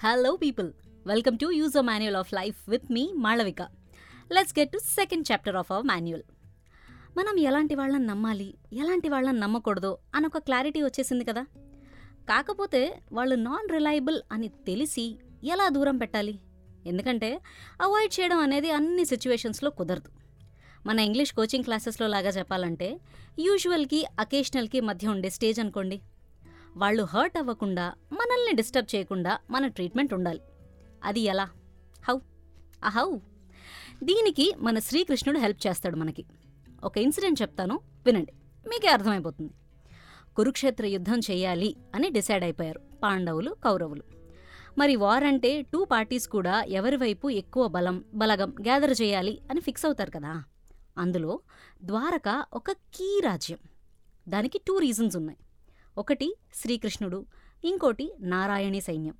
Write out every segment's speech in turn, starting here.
Hello people welcome to use a manual of life with me Malavika let's get to second chapter of our manual మనం ఎలాంటి వాళ్ళని నమ్మాలి ఎలాంటి వాళ్ళని నమ్మకూడదు అని ఒక క్లారిటీ వచ్చేసింది కదా. కాకపోతే వాళ్ళు నాన్ రిలయబుల్ అని తెలిసి ఎలా దూరం పెట్టాలి? ఎందుకంటే అవాయిడ్ చేయడం అనేది అన్ని సిచ్యువేషన్స్లో కుదరదు. మన ఇంగ్లీష్ కోచింగ్ క్లాసెస్లో లాగా చెప్పాలంటే యూజువల్కి అకేషనల్కి మధ్య ఉండే స్టేజ్ అనుకోండి. వాళ్ళు హర్ట్ అవ్వకుండా మనల్ని డిస్టర్బ్ చేయకుండా మన ట్రీట్మెంట్ ఉండాలి. అది ఎలా? హౌ అహౌ దీనికి మన శ్రీకృష్ణుడు హెల్ప్ చేస్తాడు మనకి. ఒక ఇన్సిడెంట్ చెప్తాను వినండి. మీకే అర్థమైపోతుంది. కురుక్షేత్ర యుద్ధం చేయాలి అని డిసైడ్ అయిపోయారు పాండవులు కౌరవులు. మరి వార్ అంటే టూ పార్టీస్ కూడా ఎవరి వైపు ఎక్కువ బలం బలగం గ్యాదర్ చేయాలి అని ఫిక్స్ అవుతారు కదా? అందులో ద్వారక ఒక కీ రాజ్యం. దానికి టూ రీజన్స్ ఉన్నాయి. ఒకటి శ్రీకృష్ణుడు ఇంకోటి నారాయణి సైన్యం.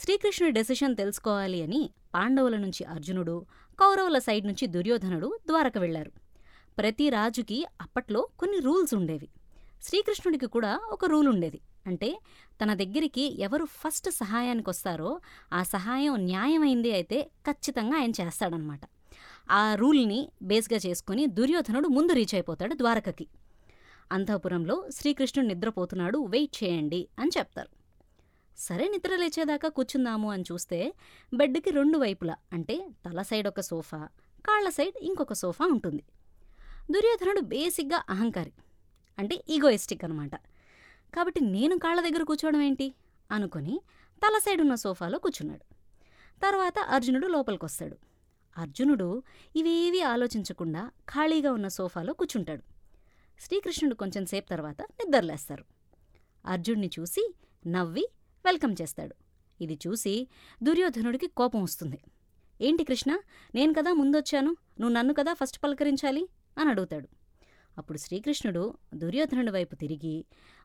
శ్రీకృష్ణుడి డెసిషన్ తెలుసుకోవాలి అని పాండవుల నుంచి అర్జునుడు కౌరవుల సైడ్ నుంచి దుర్యోధనుడు ద్వారక వెళ్ళారు ప్రతి రాజుకి అప్పట్లో కొన్ని రూల్స్ ఉండేవి. శ్రీకృష్ణుడికి కూడా ఒక రూల్ ఉండేది. అంటే తన దగ్గరికి ఎవరు ఫస్ట్ సహాయానికి వస్తారో ఆ సహాయం న్యాయమైంది అయితే ఖచ్చితంగా ఆయన చేస్తాడనమాట. ఆ రూల్ని బేస్గా చేసుకుని దుర్యోధనుడు ముందు రీచ్ అయిపోతాడు ద్వారకకి. అంతఃపురంలో శ్రీకృష్ణుడు నిద్రపోతున్నాడు వెయిట్ చేయండి అని చెప్తారు. సరే నిద్ర లేచేదాకా కూర్చుందాము అని చూస్తే బెడ్కి రెండు వైపులా అంటే తల సైడ్ ఒక సోఫా కాళ్ళ సైడ్ ఇంకొక సోఫా ఉంటుంది. దుర్యోధనుడు బేసిక్గా అహంకారి అంటే ఈగోయిస్టిక్ అనమాట కాబట్టి నేను కాళ్ళ దగ్గర కూర్చోవడం ఏంటి? అనుకుని తల సైడ్ ఉన్న సోఫాలో కూర్చున్నాడు. తర్వాత అర్జునుడు లోపలికొస్తాడు. అర్జునుడు ఇవేవీ ఆలోచించకుండా ఖాళీగా ఉన్న సోఫాలో కూర్చుంటాడు. శ్రీకృష్ణుడు కొంచెం సేపు తర్వాత నిద్రలేస్తారు. అర్జున్ని చూసి నవ్వి వెల్కమ్ చేస్తాడు. ఇది చూసి దుర్యోధనుడికి కోపం వస్తుంది. ఏంటి కృష్ణ నేను కదా ముందొచ్చాను నువ్వు నన్ను కదా ఫస్ట్ పలకరించాలి? అని అడుగుతాడు. అప్పుడు శ్రీకృష్ణుడు దుర్యోధనుడి వైపు తిరిగి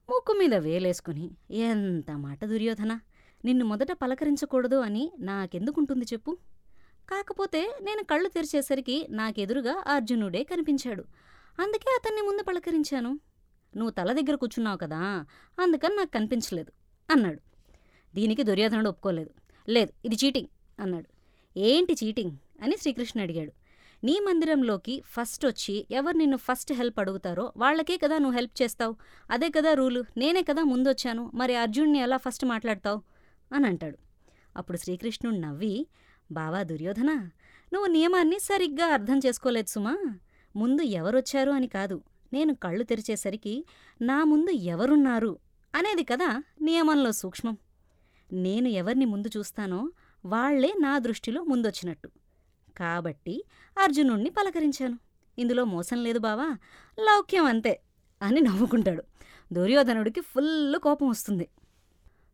ముక్కు మీద వేలేసుకుని ఎంత మాట దుర్యోధన నిన్ను మొదట పలకరించకూడదు అని నాకెందుకుంటుంది చెప్పు? కాకపోతే నేను కళ్ళు తెరిచేసరికి నాకెదురుగా అర్జునుడే కనిపించాడు. అందుకే అతన్ని ముందు పలకరించాను. నువ్వు తల దగ్గర కూర్చున్నావు కదా అందుకని నాకు కనిపించలేదు అన్నాడు. దీనికి దుర్యోధనుడు ఒప్పుకోలేదు. లేదు ఇది చీటింగ్ అన్నాడు. ఏంటి చీటింగ్? అని శ్రీకృష్ణ అడిగాడు. నీ మందిరంలోకి ఫస్ట్ వచ్చి ఎవరు నిన్ను ఫస్ట్ హెల్ప్ అడుగుతారో వాళ్ళకే కదా నువ్వు హెల్ప్ చేస్తావు. అదే కదా రూలు. నేనే కదా ముందొచ్చాను. మరి అర్జున్ని ఎలా ఫస్ట్ మాట్లాడతావు? అని అంటాడు. అప్పుడు శ్రీకృష్ణుడు నవ్వి బావా దుర్యోధన నువ్వు నియమాన్ని సరిగ్గా అర్థం చేసుకోలేదు సుమా. ముందు ఎవరొచ్చారు అని కాదు. నేను కళ్ళు తెరిచేసరికి నా ముందు ఎవరున్నారు అనేది కదా నియమంలో సూక్ష్మం. నేను ఎవరిని ముందు చూస్తానో వాళ్ళే నా దృష్టిలో ముందొచ్చినట్టు. కాబట్టి అర్జునుణ్ణి పలకరించాను. ఇందులో మోసం లేదు బావా లౌక్యం అంతే అని నవ్వుకుంటాడు. దుర్యోధనుడికి ఫుల్ కోపం వస్తుంది.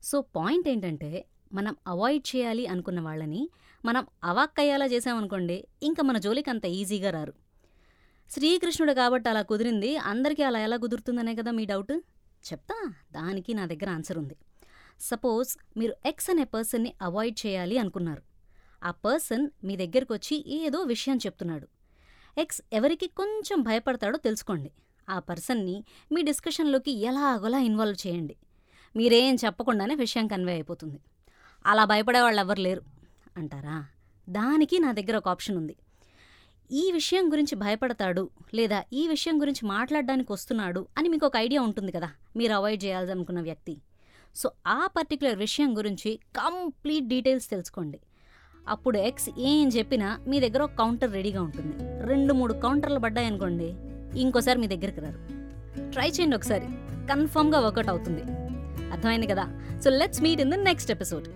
సో పాయింట్ ఏంటంటే మనం అవాయిడ్ చేయాలి అనుకున్న వాళ్ళని మనం అవాక్కయ్యేలా చేసామనుకోండి ఇంకా మన జోలికి అంత ఈజీగా రారు. శ్రీకృష్ణుడు కాబట్టి అలా కుదిరింది. అందరికీ అలా ఎలా కుదురుతుందనే కదా మీ డౌట్? చెప్తా దానికి నా దగ్గర ఆన్సర్ ఉంది. సపోజ్ మీరు ఎక్స్ అనే పర్సన్ని అవాయిడ్ చేయాలి అనుకున్నారు. ఆ పర్సన్ మీ దగ్గరకు వచ్చి ఏదో విషయం చెప్తున్నాడు. ఎక్స్ ఎవరికి కొంచెం భయపడతాడో తెలుసుకోండి. ఆ పర్సన్ని మీ డిస్కషన్లోకి ఎలాగోలా ఇన్వాల్వ్ చేయండి. మీరేం చెప్పకుండానే విషయం కన్వే అయిపోతుంది. అలా భయపడే వాళ్ళు ఎవరు లేరు. అంటారా? దానికి నా దగ్గర ఒక ఆప్షన్ ఉంది. ఈ విషయం గురించి భయపడతాడు లేదా ఈ విషయం గురించి మాట్లాడడానికి వస్తున్నాడు అని మీకు ఒక ఐడియా ఉంటుంది కదా మీరు అవాయిడ్ చేయాలనుకున్న వ్యక్తి. సో ఆ పర్టికులర్ విషయం గురించి కంప్లీట్ డీటెయిల్స్ తెలుసుకోండి. అప్పుడు ఎక్స్ ఏం చెప్పినా మీ దగ్గర ఒక కౌంటర్ రెడీగా ఉంటుంది. రెండు మూడు కౌంటర్లు పడ్డాయనుకోండి ఇంకోసారి మీ దగ్గరికి రారు. ట్రై చేయండి ఒకసారి కన్ఫర్మ్గా వర్కౌట్ అవుతుంది. అర్థమైంది కదా? So let's meet in the next episode